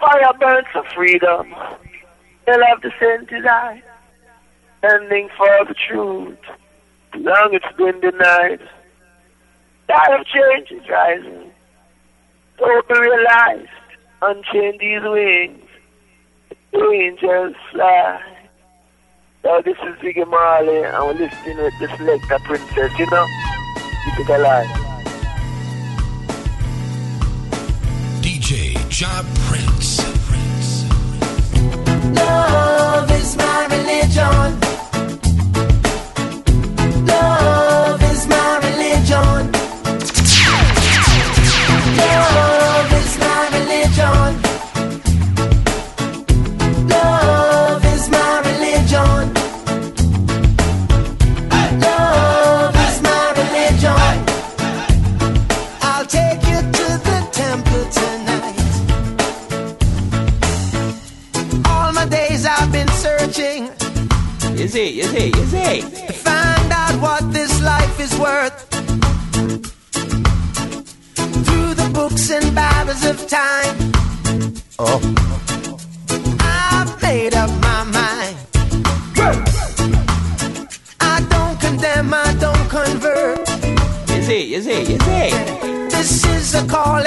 Fire burns for freedom. They love the sin to die. Standing for the truth. Too long it's been denied. Tide of change is rising. Total realized. Unchain these wings. Angels fly. Now this is Ziggy Marley I'm listening with this like a princess, you know? Keep it alive. Jah Prince. Love is my religion. is he? Is he? Is he? To find out what this life is worth through the books and Bibles of time. Oh. I've made up my mind. I don't condemn. I don't convert. Is he? Is he? Is he? This is a call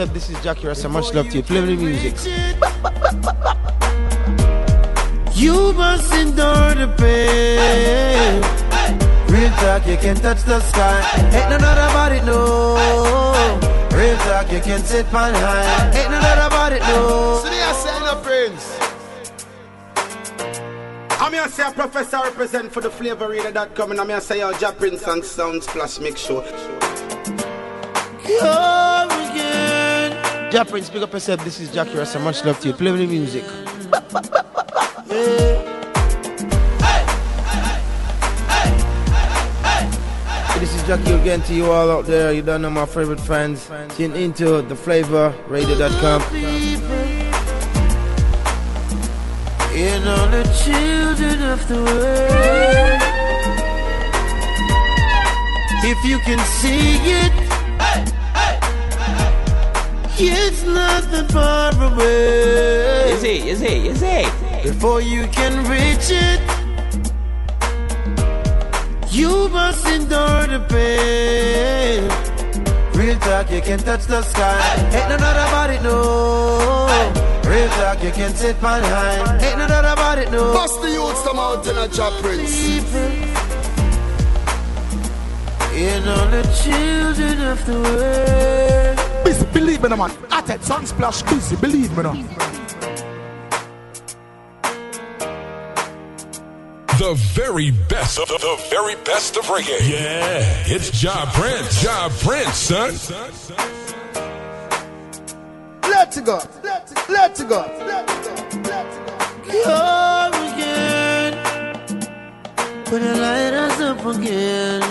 up. This is Jackie Rasta. Much love to you. Play the music. You must endure the pain. Real talk, you can touch the sky. Ain't none about it, no. Real talk, you can sit on high. Ain't none about it, no. So they are saying up, Prince. I'm here to say a professor represent for the flavorradio.com and I'm here to say your Prince and Sunsplash Mix Show. Come again. Prince, big up yourself. This is Jackie Rasta. Much love to you. Play the music. This is Jackie again to you all out there. You don't know my favorite fans. Tune into the flavorradio.com. You know the children of the world. If you can see it, it's not that far away. Is it? Is it? Is it? Before you can reach it, you must endure the pain. Real talk, you can touch the sky. Ain't no doubt about it, no. Real talk, you can sit on high. Ain't no doubt about it, no. Bust the youths come out in a Jap Prince. You know the children of the world. Busy, believe me, no, man. At it, Sunsplash, busy, believe me, no. The very best of the very best of reggae. Yeah, it's Job Prince. Job Prince, son. Let's go. Let's go. Let's go. Let's go. Let's go. Come again. Put the light us up again.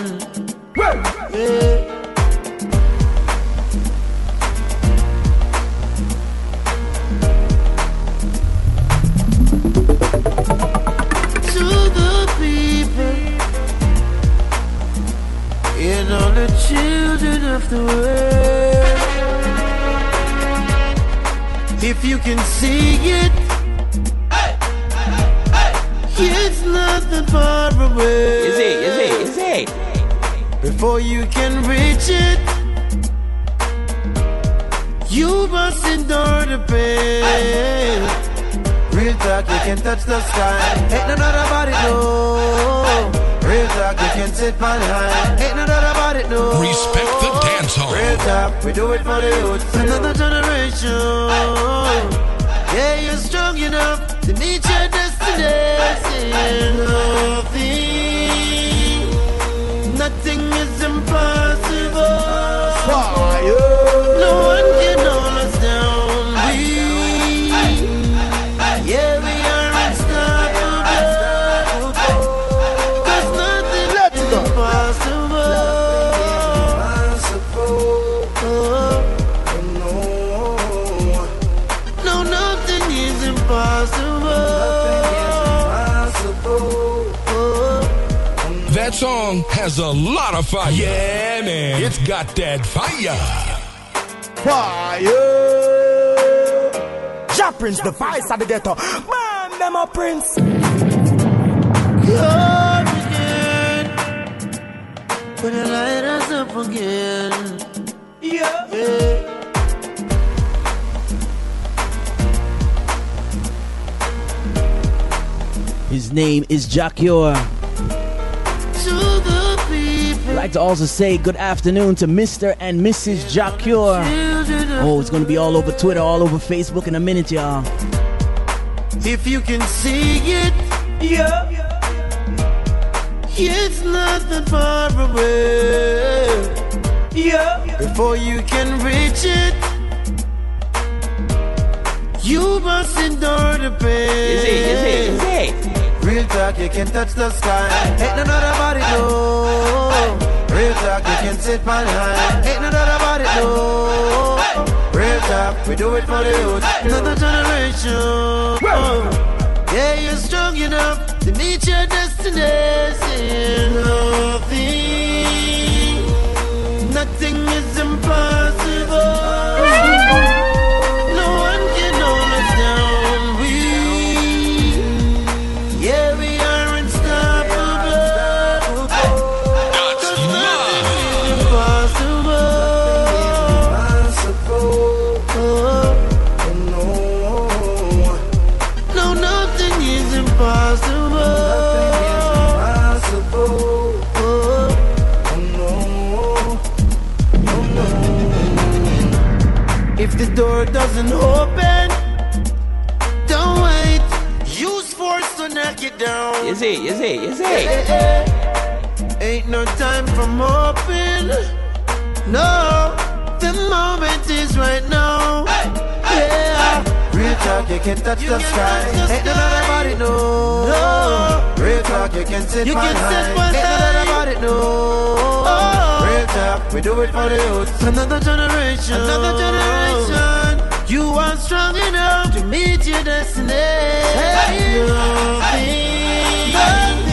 Yeah. Children of the world. If you can see it, it's not that far away. Is it? Is it? Is it? Before you can reach it, you must endure the pain. Real talk, you can touch the sky. Ain't no about it, no. Real talk, you can sit high. Ain't no doubt about it, no. Respect the dance dance hall. Real talk, we do it for the youth. Another generation. Yeah, you're strong enough to meet your destination. Nothing, song has a lot of fire. Yeah, man. It's got that fire. Fire. Ja Prince, the voice of the ghetto. Man, them a Prince. Come again. When the light us up again. Yeah. His name is Jacquior. Like to also say good afternoon to Mr. and Mrs. Of Oh, it's gonna be all over Twitter, all over Facebook in a minute, y'all. If you can see it, Yeah. it's not that far away. Yeah. Before you can reach it, you must endure the pain. Is it? Is it? Is it? Real talk, you can touch the sky. Ain't none other body do. Real talk, you can sit on high. Ain't none other body do. Real talk, we do it for the youth. Another generation. Yeah, you're strong enough to meet your destination. Nothing, nothing is door doesn't open, don't wait. Use force to knock it down. Is it? Is it? Is eh, it? Eh, eh. Ain't no time for moping. No, the moment is right now. Yeah. Real talk, you can touch the sky. Ain't none other body know. No. Real talk, you can sit You on can high. sit on Ain't none other body know. Oh. We do it for the youth. Another generation. Another generation. You are strong enough to meet your destination. Nothing, nothing, nothing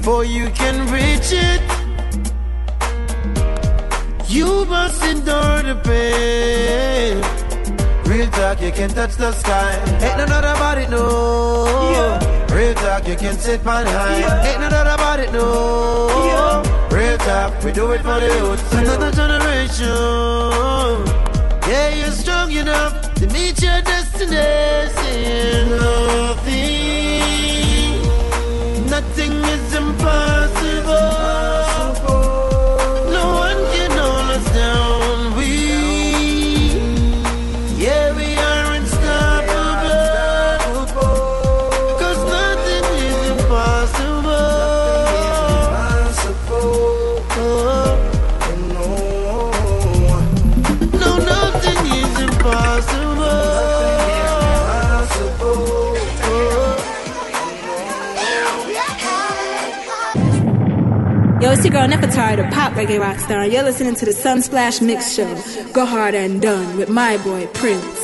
Before you can reach it, you must endure the pain. Real talk, you can touch the sky. Ain't none other body know. Real talk, you can sit on high. Ain't none other body know. Real talk, we do it for the youth. Another generation. Yeah, you're strong enough to meet your destination. Nothing, it's your girl Nefertari, the pop reggae rock star, and you're listening to the Sunsplash Mix Show. Go hard and done with my boy Prince.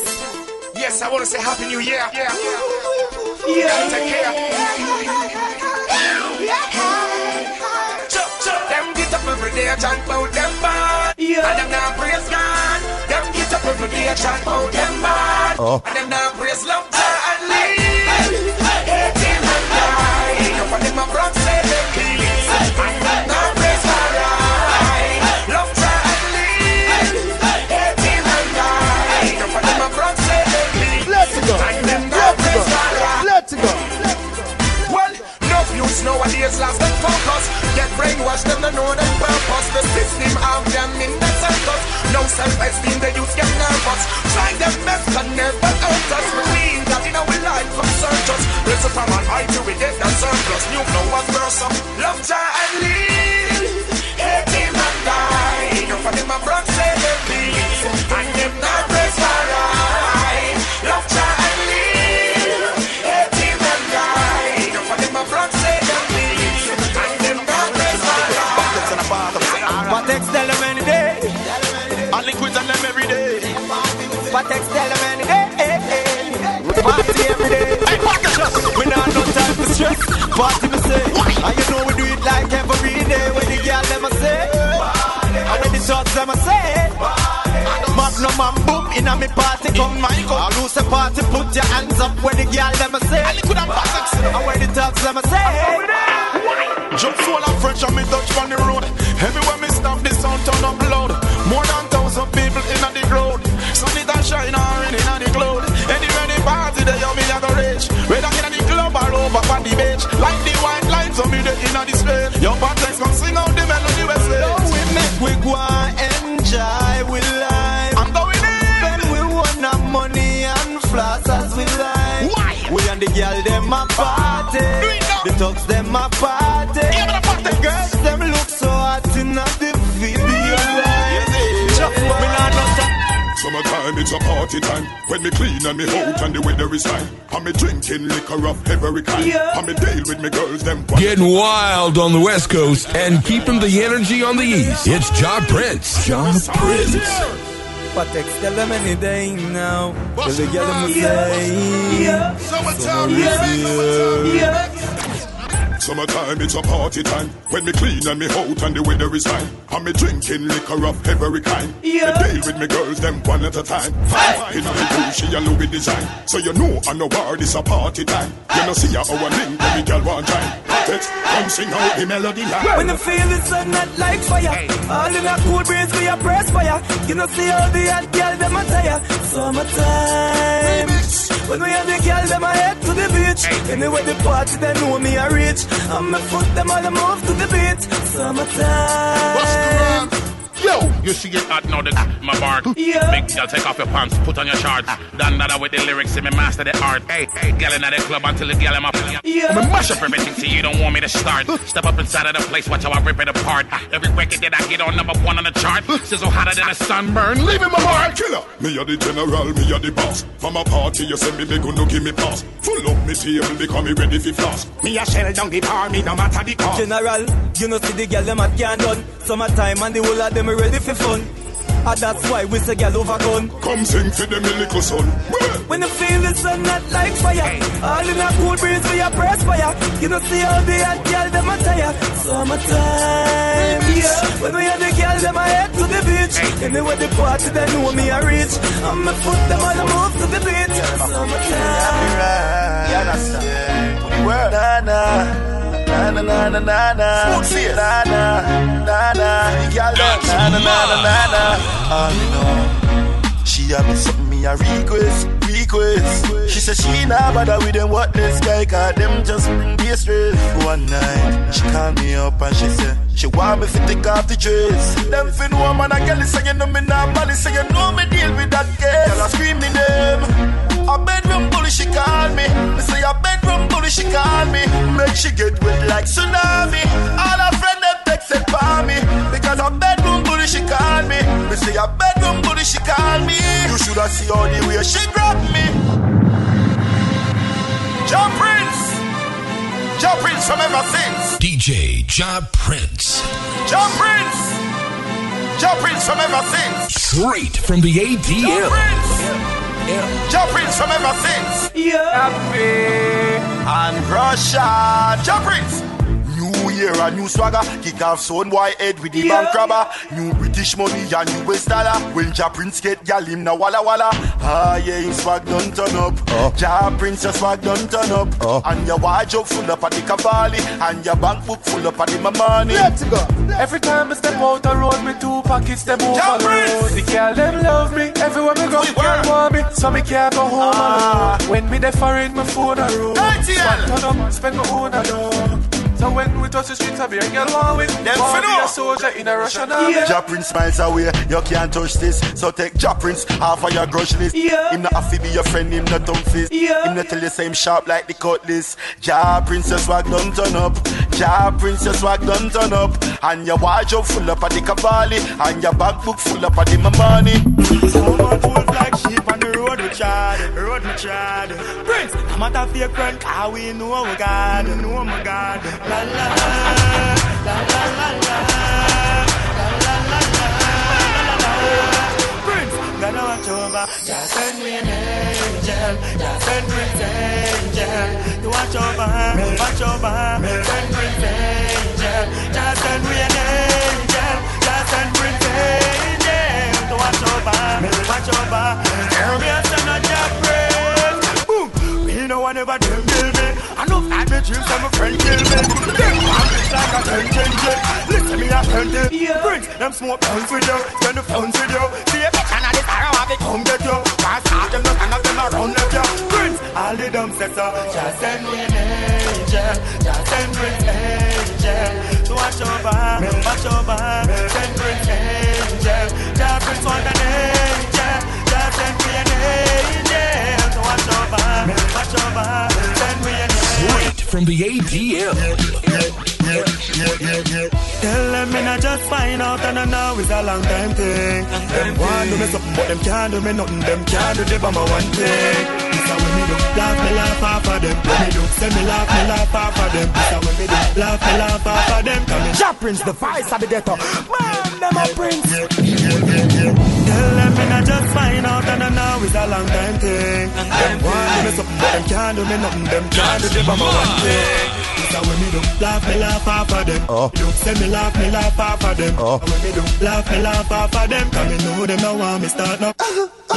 Yes, I want to say Happy New Year. Yeah. yeah. Take care. Chuck, chuck, them get up every day, chant about them bad. Yeah. And them now praise God. Them get up every day, chant about them bad. Oh. And them now praise love, youths nowadays lost them focus. Get brainwashed, them don't know them purpose. The system have them in the circus. No self-esteem, the youth get nervous. Try their best and never hurt us. Believe that in our life from search us. Listen from an eye to we get that surplus. New flowers burst up. Love, joy, and live. Hate him and die. Enough of them a bronx say they please. And them not tell them any day. I link with them every day. Text tell them any day. Party every day. Hey, party just. We not no time for stress. Party me say. And you know we do it like every day. When the girl them a say. And when the shots them a say. Magnum and boom in a me party come mm. my come. I lose the party, put your hands up when the girl them a say. And when the dogs them a say. Just full of fresh and me touch on the road. Everywhere me stop, the sound turn up loud. More than thousand people in the crowd. Sun it and shine on in the cloud. Anywhere the party, they you me a go reach. Whether in the club or over on the beach. Like the white lines on me they in the street. Your partners come sing out the melody we say. So we make we go and enjoy we life. I'm going in. Then we want our money and floss as we like. Why? We and the girl them a party. Do it now. The thugs them a party. Summertime, it's a party time. When me clean and me out and the weather is fine. And me drinking liquor of every kind. And me deal with me girls, them Getting wild on the West Coast and keeping the energy on the East. It's Job Prince. Job Prince. But text tell them any day now. Tell the girl them a say. Summertime, Summertime, it's a party time. When me clean and me out and the weather is fine. And me drinking liquor of every kind. Me deal with me girls, them one at a time. Fine, and me Gucci and Louis design. So you know I know where this a party time. You know see ya our link when me girl one time. Let's come sing out the melody line. When the feel the sun not like fire All in a cool breeze we a press fire You know see all the hot girl them a tire Summertime When we have the girl them a head to the beach Anyway the party they know me a reach I'ma put them on the move to the beat Summertime What's the rhyme? Yo, You see it hot now, the my bark. Yeah. Big girl, take off your pants, put on your shorts. Ah. Done that with the lyrics, see me master the art. Hey, hey, girl in the club until the girl in my Yeah. I'ma mash up everything till you don't want me to start. Step up inside of the place, watch how I rip it apart. Ah. Every record that I get on number one on the chart. Sizzle hotter than a sunburn, leaving my heart. Killer, me a the general, me a the boss. From a party, you say me big no give me pass. Full up me table, become me ready for floss. Me a shell down the bar, me no matter the cost. General, you know see the girl them at can't done. Summertime and the whole of them ready for fun. And that's why we say girl over gun. Come sing for them, me little son. When the feel the sun not like fire. All in a cool breeze we a press fire. You know see all the hot girl them a tire. Summertime, yeah. When we have the girl them a head to the beach. Anyway the party they know me a reach. And me foot them all a move to the beat. Summertime. You understand? Nah, nah. Na na na na na na na na na na The na na na Oh you know She a me something me a request Request She said she nah bother with them what this guy Cause them just bring the stress One night She called me up and she said She want me to take off the dress Them fin woman a girl say you know me nah bally Say you know me deal with that case Girl I scream me name like tsunami. All her friend them text it for me because a bedroom bully she call me. Me say a bedroom bully she call me. You shoulda see all the way she grab me. Jump Prince, Jump Prince from ever since. DJ DJ Ja Prince. Ja Prince! Ja Prince from ever since. Straight from the ATL. Ja Prince! Ja Prince from ever since. Yeah. And Russia. Ja Prince! New year, a new swagger. Kick off son boy head with the Yeah. bank robber. New British money and new West dollar. When Ja Prince get gal him na walla walla. Ah yeah, him swag done turn up. Ja Prince your swag done turn up. And your wardrobe full up of the Cavalli. And your bank book full up of the money. Let's go. Every time I step out the road, me two pockets them Ja overload. Prince! The girl them love me, everywhere me go, We the girl want me, so me can't go home Ah. alone. When me dey foreign, my phone a roll. ATL. Swag turn up, spend my own a dough. So when we touch the streets, I be a girl want with. Them Want be finna. a soldier in a Russian army. Ja Prince miles away, you can't touch this. So take Ja Prince off of your grudge list. Yeah. Him not have to be your friend, him not dumb fist. Yeah. Him not tell you same sharp like the cutlass. Ja Prince your swag done turn up. Ja Prince your swag done turn up. And your wardrobe full up of the Cavalli. And your bag book full up of the money. Someone wolf like on road trod, road. Prince, I'm not a fake friend, cause we know we God, know my God. La la la, la la la la, la la la. Prince, gonna watch over, just send me an angel, just send Prince angel. To watch over, watch over, send Prince angel, just send me an angel, just send Prince. Over, watch over, hear me a son of your praise. Boom, me no one ever them kill me. I know I me dreams and my friend kill me. Them man it's like a ten ten ten. Listen me a ten ten. Prince, them smoke pounds with you, spend the pounds with you. See a bitch and this arrow have it come get you. Can't start them, none of them around left you. Prince, all the dumb sets up. Just send me an angel, just send Prince angel. To watch over, watch over, send Prince angel. Just Prince want an angel, just send me an angel. To watch over, watch over, send me an angel. Straight from the ATL. Tell them me not just find out and I know it's a long time thing. Them want do me something but them can't do me nothing. Them can't do the bomber one thing. This how when me do laugh me laugh off of them. When me do say me laugh me laugh off of them. This when me do laugh me laugh off of them. Come in, Ja Prince the voice of the ghetto. Man, them a prince. Tell them me not just find out and I know it's a long time thing. Them want do me something but them can't do me nothing. Them can't do the bomber one thing. This when me do laugh me laugh off of them. Oh. Do say me laugh me laugh off of them. Oh. When me do laugh me laugh off of them. Cause me know them no want me start no.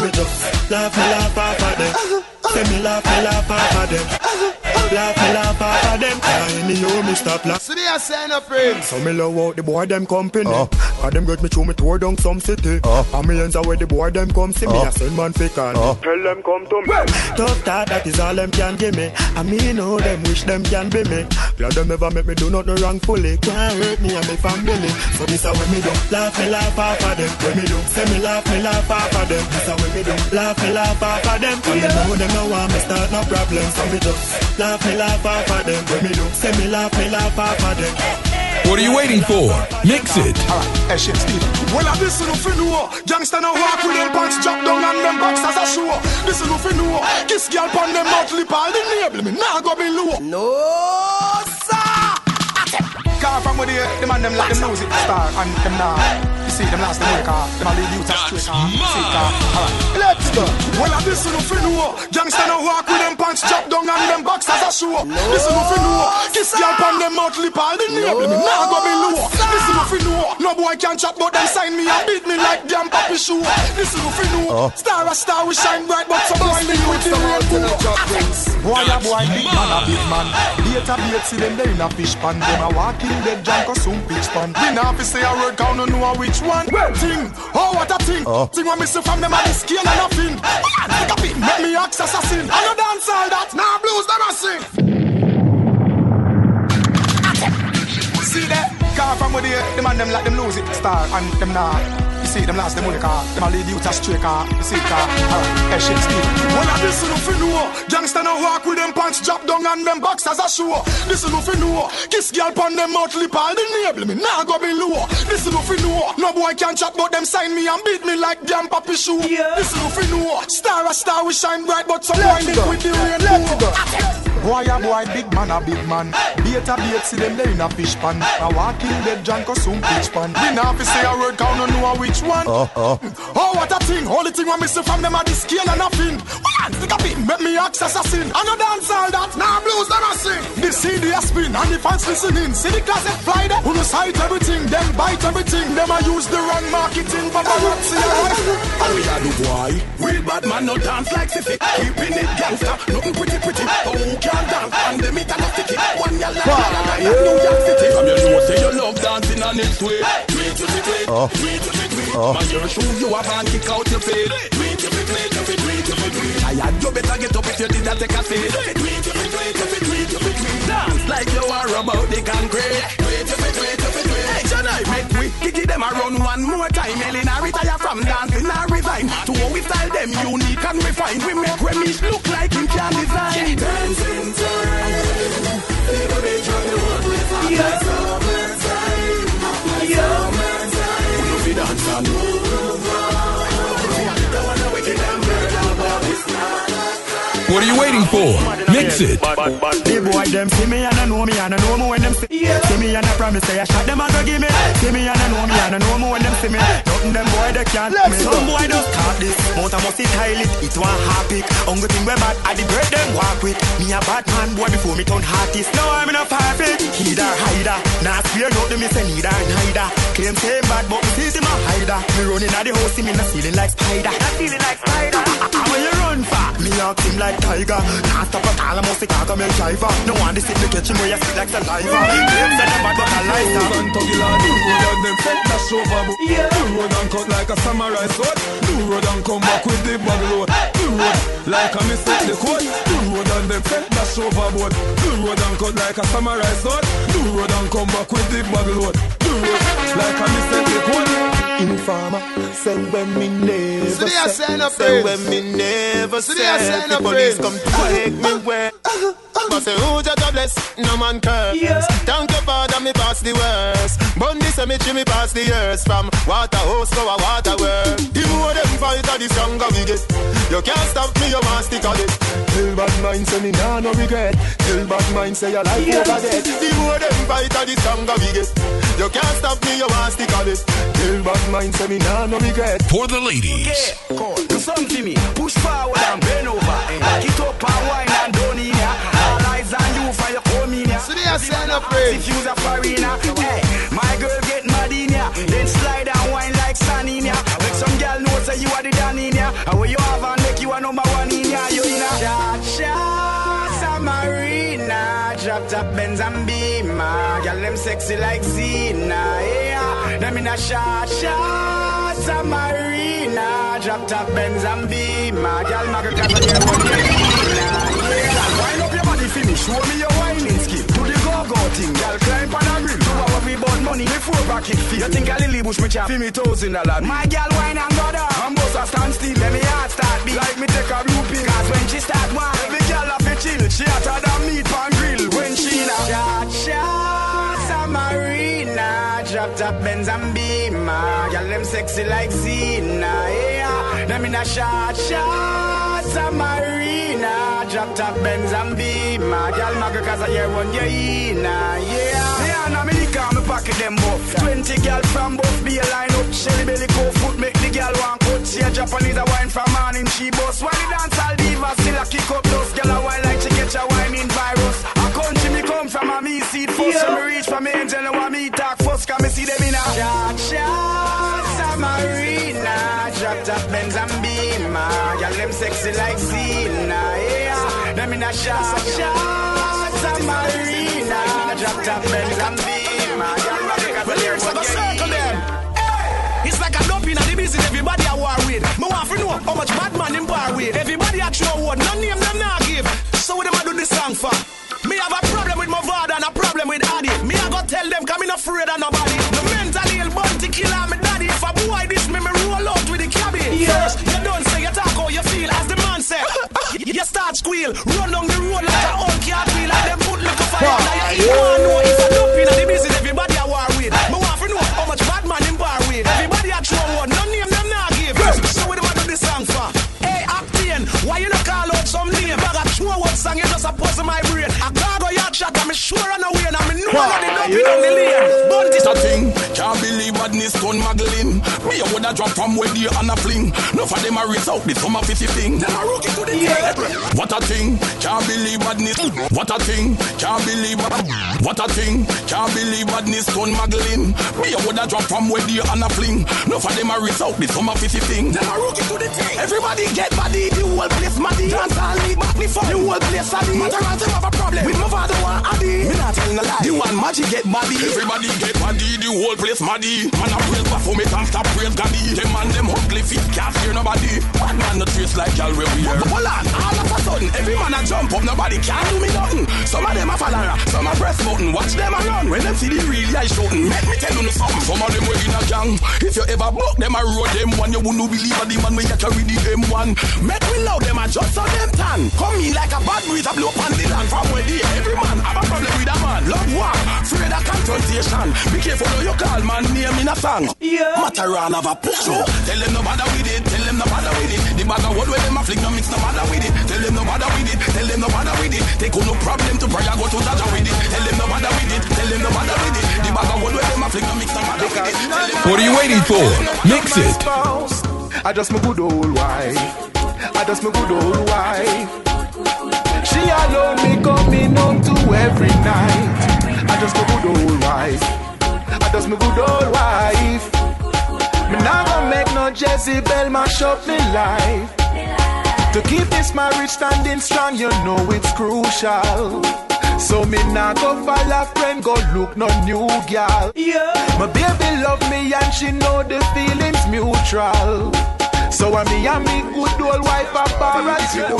Me just laugh me laugh off of them. Say me laugh me laugh off of them. Laugh me laugh off of them. Cause me oh, know me stop laugh. So they are saying up, Prince. So me love out the boy them company. Uh. Cause them get me through me tour down some city. Uh. And me ends where the boy them come see me. Uh. I send man fake on. Tell them come to me. Tough thought that is all them can give me. And me know them wish them can be me. Glad them never make me do nothing wrong fully. Can't hurt me and my family. So this how when me do laugh me laugh off of them. When me do say me laugh me laugh off of them. This how when me do laugh me laugh off of them. And me know them no want me start no problem. So me just laugh me laugh off of them. When me do say me laugh me laugh off of them. What are you waiting for? Mix it. Hey, shit, Steve. Well, I this no fi know. Gangsta no walk with them pants drop down and them boxers a show. This no fi know. Kiss girl pon them mouth lip all the nable me. Nah go be low. No, sir. Car from where they, the man them like them music star and them nah. You see them last them way car. Them a lead you to straight car. See car. Alright. Let's go. Well, I this no fi know. Gangsta no walk with them pants drop down and them boxers a show. This no fi know. Kiss girl pon them mouth lip all the nable me. Nah go be low. This no fi know. No boy can chat but them sign me and beat me like damn papi shoe. This no fi know. Star a star we shine bright but some boy live with the rainbow. Boy a boy big man a big man. Data bait see them there in a fish pan. Them a walking dead junk or some pitch pan. We now fi say a word count no know which one. Well, ting. Oh what a ting. Oh. Ting when me see from them a the skin and a fin. Man, pick up it. Make me axe assassin. I no dance all that. Now blues them a sing. See that? Car from where they, the man them like them lose it star and them nah. You see them last them only car. Them a lead you to straight car. You see car. Alright, hey shit, Steve. Well, I this no fi know. Gangsta no walk with them pants drop down and them boxers a show. This is no fi know. Kiss girl pon them mouth lip all the nable me. Nah go be low. This is no fi know. No boy can chat but them sign me and beat me like damn papi shoe. This is no fi know. Star a star we shine bright but some boy live with the rainbow. Ah, Boy a boy, big man a big man. Bait a bait, see them there in a fish pan. A walking dead John consume pitch pan. We now fi say a word, count no know which one. Oh, oh. Oh, what a thing! Only thing I see from them are the scale and nothing. One, stick a bit, make me ask assassin. I no dance all that, now blues them a sing. The CD a spin and the fans listening. See the closet fly there. Who no sight everything, them bite everything. Them a use the wrong marketing, paparazzi alright. And we are the boy. Real bad man no dance like Siffy. Keeping it gangster, nothing pretty pretty. Oh, who can dance? And the meat and a sticky. One ya like la la la la New York City. From your know say you love dancing on its way. Tweet to the tweet. Oh. Tweet to the tweet. Oh. Man, your shoe you have and kick out your feet. Tweet to the tweet, to the tweet, to the tweet. I had you better get up if you did not take a seat. Tweet to the tweet, to the tweet, to the tweet. Dance like you are about the concrete. Hey, make we kick them around one more time. Elena retire from dancing and resign. To how we style them unique and refined. We make Remish look like him can design. Dancing time. What are you waiting for? Mix it. The boy them see me and I know me and I know me when them see, see me and I promise say I shot them and go give me. See me and I know me and I know me when them see me. Nothing them boy they can't me. Some boy just caught this. Mount a must it tile it. It one happy. Hungry thing we bad. I the bread them walk with. Me a bad man boy before me turn artist. Now I'm in a fight Heater hider. Nah swear nothing me say neither neither. Claim same bad but me see him a hider. Me running at the house see me na ceiling like spider. Na ceiling like spider. When you run far, me act him like tiger. Can't stop at all, I must take out a milk driver. No one to see him where you sit like saliva. Claim say them bad but I like Road that. and tuggy lad, do road and them set dash over book. Do road and cut like a samurai sword. Do road and come back with the bag load. Do road like a miss the code. Do road and them set dash overboard. Do road and cut like a samurai sword. Do road and come back with the bag load. Do road like a miss the code. Informer, say when me never So they say, saying say when me never So say, they are saying a the police praise. come to take me where. But say who just a bless, no man curse. Thank you Father, me pass the worst. Bundy cemetery, me me pass the years from water house to a water world. The more them fight, the stronger we get. You can't stop me, you want stick on it. Tell bad mind say me nah no regret. Tell bad mind say your life over dead. The more them fight, the stronger we get. You can't stop me, you want stick on it. Tell bad mind say me nah no regret. For the ladies. Cool. Do something for me. Push forward and bend over. Back it up and wine and don't in ya. All eyes on you for your home in ya. So they are saying a praise. If you's a foreigner, hey, my girl get mad in ya. Then slide and wine like sun in ya. Make some girl know say you are the dan in ya. And when you have and make you a number one in ya, you in ya. Cha cha, Samarina, drop top Benz and Beamer. Girl them sexy like Zena, yeah. Them in a shot shot, Samarina, drop top Benz and Beamer. Girl magga cause I get one yeah. Wind up your body me, show me your whining skill. Do the go-go thing, girl climb on a grill. Do our we bought money before bracket fee. You think I Lily Bush me chop? Feel me thousand dollar. My girl wine and go down. I'm boss a stand still, let me heart start beat. Like me take a pill. Cause when she start one, every girl have to chill. She hotter than meat pan grill. When she na cha cha, Samarina, drop top Benz and Beamer. Girl them sexy like Zena, yeah. Them in a shot shot, Samarina, drop top Benz and Beamer. Girl magga cause I hear one in, yeah. Yeah, now me lick on me pocket them buff. Twenty girl from both be a line up. Shelly belly go foot make the girl want cut. See a Japanese a wine from morning she boss. While the dance all diva still a kick up those girl a wine like she catch a wine in virus. A country me come from a me seed first. So me reach from me angel and want me talk first. Cause me see them in a shot shot. Drop top Benz and Beamer. Girl them sexy like Zena, yeah. Them in a shot shot. Samarina, drop top Benz and Beamer. Girl rock Well, lyrics are gonna circle them. It's like a dump in the business, everybody a war with. Me want to know how much bad man in bar with. Everybody a throw word, no name them nah give. So what them a do this song for? Me have a problem with my father and a problem with Addy. Me I go tell them, come in afraid of nobody. The mentally ill bounty killer, me years. You don't say you talk how you feel, as the man said. you start squeal, run down the road like a old cat wheel, And them put look a fire. Like you want know if I dump in the business, everybody I war with. Me want to know how much bad man in bar with. Everybody I throw one, No name them not give. So what do I do this song for? Hey, Octane, why you not call out some name? Bag a throw one song, you just a pause in my brain. I can't go yard shot, I'm sure I know when I'm in no one of the dumping on the lead done muggling. Me a woulda drop from where the and a fling. No for them a race out the summer fifty thing. Them a rookie to the yeah. What a thing, can't believe badness. What a thing, can't believe. What a thing, can't believe badness done muggling. Me a woulda drop from where the and a fling. No for them a race out the summer fifty thing. Them a rookie to the thing. Everybody get body, the whole place muddy. Dance all lead back me for the whole place addy. Matter them have a problem with my father one addy. Me not telling a lie. The one magic get body. Everybody get body, the whole place muddy. Man a praise Baphomet and stop praise Gandhi. Them man them ugly feet can't fear nobody. Bad man no trace like y'all we are. Hold on, all of a sudden every man a jump up, nobody can do me nothing. Some of them a follower, some a breast button. Watch them a run when them see the real eye shooting. Make me tell you something. Some of them we in a gang. If you ever broke them a road them one, you wouldn't believe a the man when you carry the M1. Make me love them a just so them tan. Come in like a bad breeze, a blow pan the land from where the every man confrontation. Be careful how you call man name in a song. Yeah. Mataran have a plan. Sure. Tell them no bother with it. Tell them no bother with it. The bag of wood where them a flick no mix no bother with it. Tell them no bother with it. Tell them no bother with it. Take no problem to prayer go to Jaja with it. Tell them no bother with it. Tell them no bother with it. The bag of wood where them a flick no mix no bother with it. What are you waiting for? Mix it. I just my good old wife. I just my good old wife. She alone me coming home to every night. I just my good old wife. I just my good old wife. Me now gonna make no Jezebel mash up me life. To keep this marriage standing strong, you know it's crucial. So me nah go follow friend, go look no new gal. Yeah. My baby love me and she know the feelings mutual. So I me and me good old wife a bar as usual.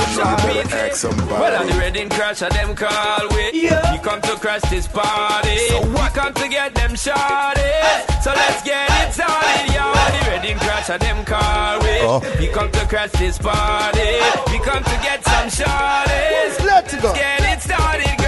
Well, on the wedding crash, of them call we. Yeah. You come to crash this party. So what? We come to get them shawty. So let's get it started, yo. The wedding crash, of them call we. Oh. You come to crash this party. We come to get some shawties. Let's go. Get it started,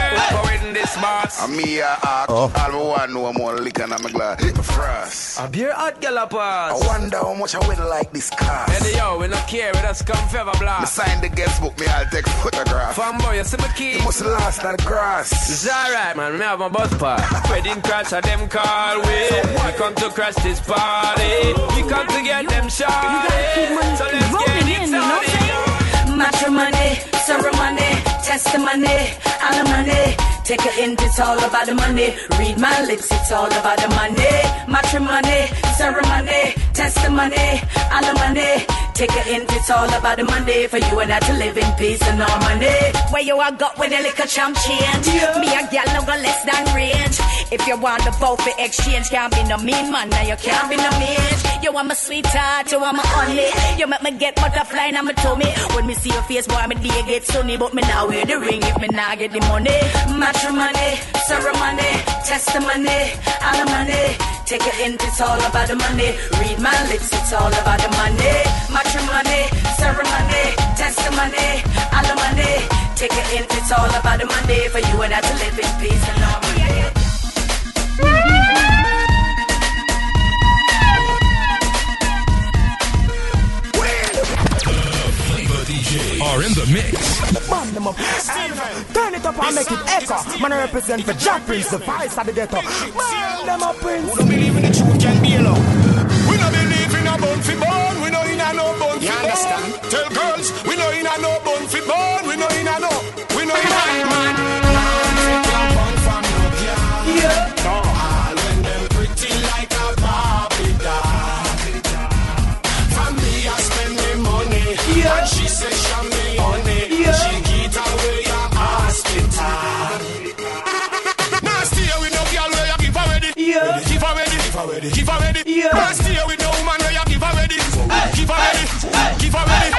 in this box. And me, uh, uh, Oh. all me want know more liquor than my glass. Frost. A beer hot gal a I pass. wonder how much I would like this car. Hey, yo, we not care. We just come forever Me blast. sign the guest book, me I'll take photograph. Fanboy, you see my key? You must last on the grass. It's alright, man. Me have my bus pass. Wedding crash, of them call we. We come to crash this party. We come to get them shawty. So let's get it started. Matrimony, ceremony, testimony, alimony. Take a hint, it's all about the money. Read my lips, it's all about the money. Matrimony, ceremony, testimony, alimony. Take a hint, it's all about the money. For you and I to live in peace and harmony. Where you are got with a little champ change. Me a gal no go less than range. If you want the both for exchange, can't be no mean man, now you can't be no mean. You want my sweetheart, you want my honey. You make me get butterfly in my tummy. When me see your face, boy, my day get sunny. But me now wear the ring if me now get the money. Matrimony, ceremony, testimony, alimony. Take a hint, it's all about the money. Read my lips, it's all about the money. Matrimony, ceremony, testimony, alimony. Take a hint, it's all about the money. For you and I to live in peace and harmony. Are in the mix. Bam them up. Turn it up and make it echo. Man, I represent for Jack Prince, the vice of the ghetto. Bam them up, Prince. don't believe in the truth can be alone. We don't believe in a bun fi bone. We know in a no bun fi You understand? Tell girls we know in a no bun fi bone. We know in a no. We know in a man. All Already. Now stay with no woman where you give already. Give already. Give her already.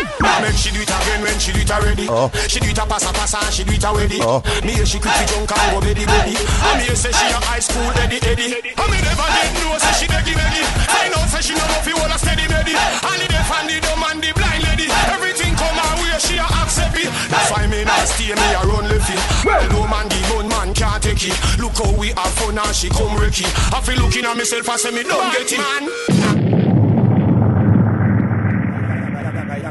Make she do it again when she do it already. Oh. She do it a passa passa and she do it already. Oh. Me hear she quick fi drunk and go beddy beddy. And me hear say she a high school Eddie Eddie. And me never did know say she beggy beggy. I know say she know if you hold a steady steady. And the deaf and the dumb and the blind lady. Her way she a accept it. That's why me not stay me a run left it. Well, no man the gun man can't take it. Look how we have fun and she come wreck it. I feel looking at myself and say me don't get it. Man.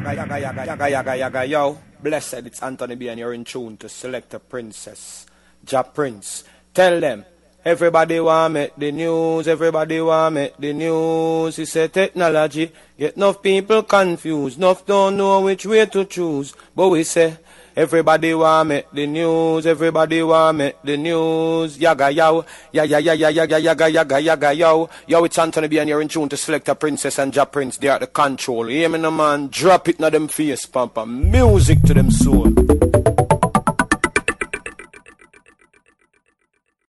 Yaga, yaga, yaga, yaga, yaga, yaga, yo. Blessed, it's Anthony B, and you're in tune to Select a Princess, Ja Prince. Tell them, Everybody want make the news, everybody want make the news. He said technology get enough people confused, enough don't know which way to choose. But we say everybody want make the news, everybody want make the news. Yaga yow, ya ya ya ya ya ya yaga yaga yaga yo. Yo, it's Anthony B and you're in tune to select a princess and Ja Prince. They are the control. Hear me no man, drop it na them face, pampa. Music to them soul.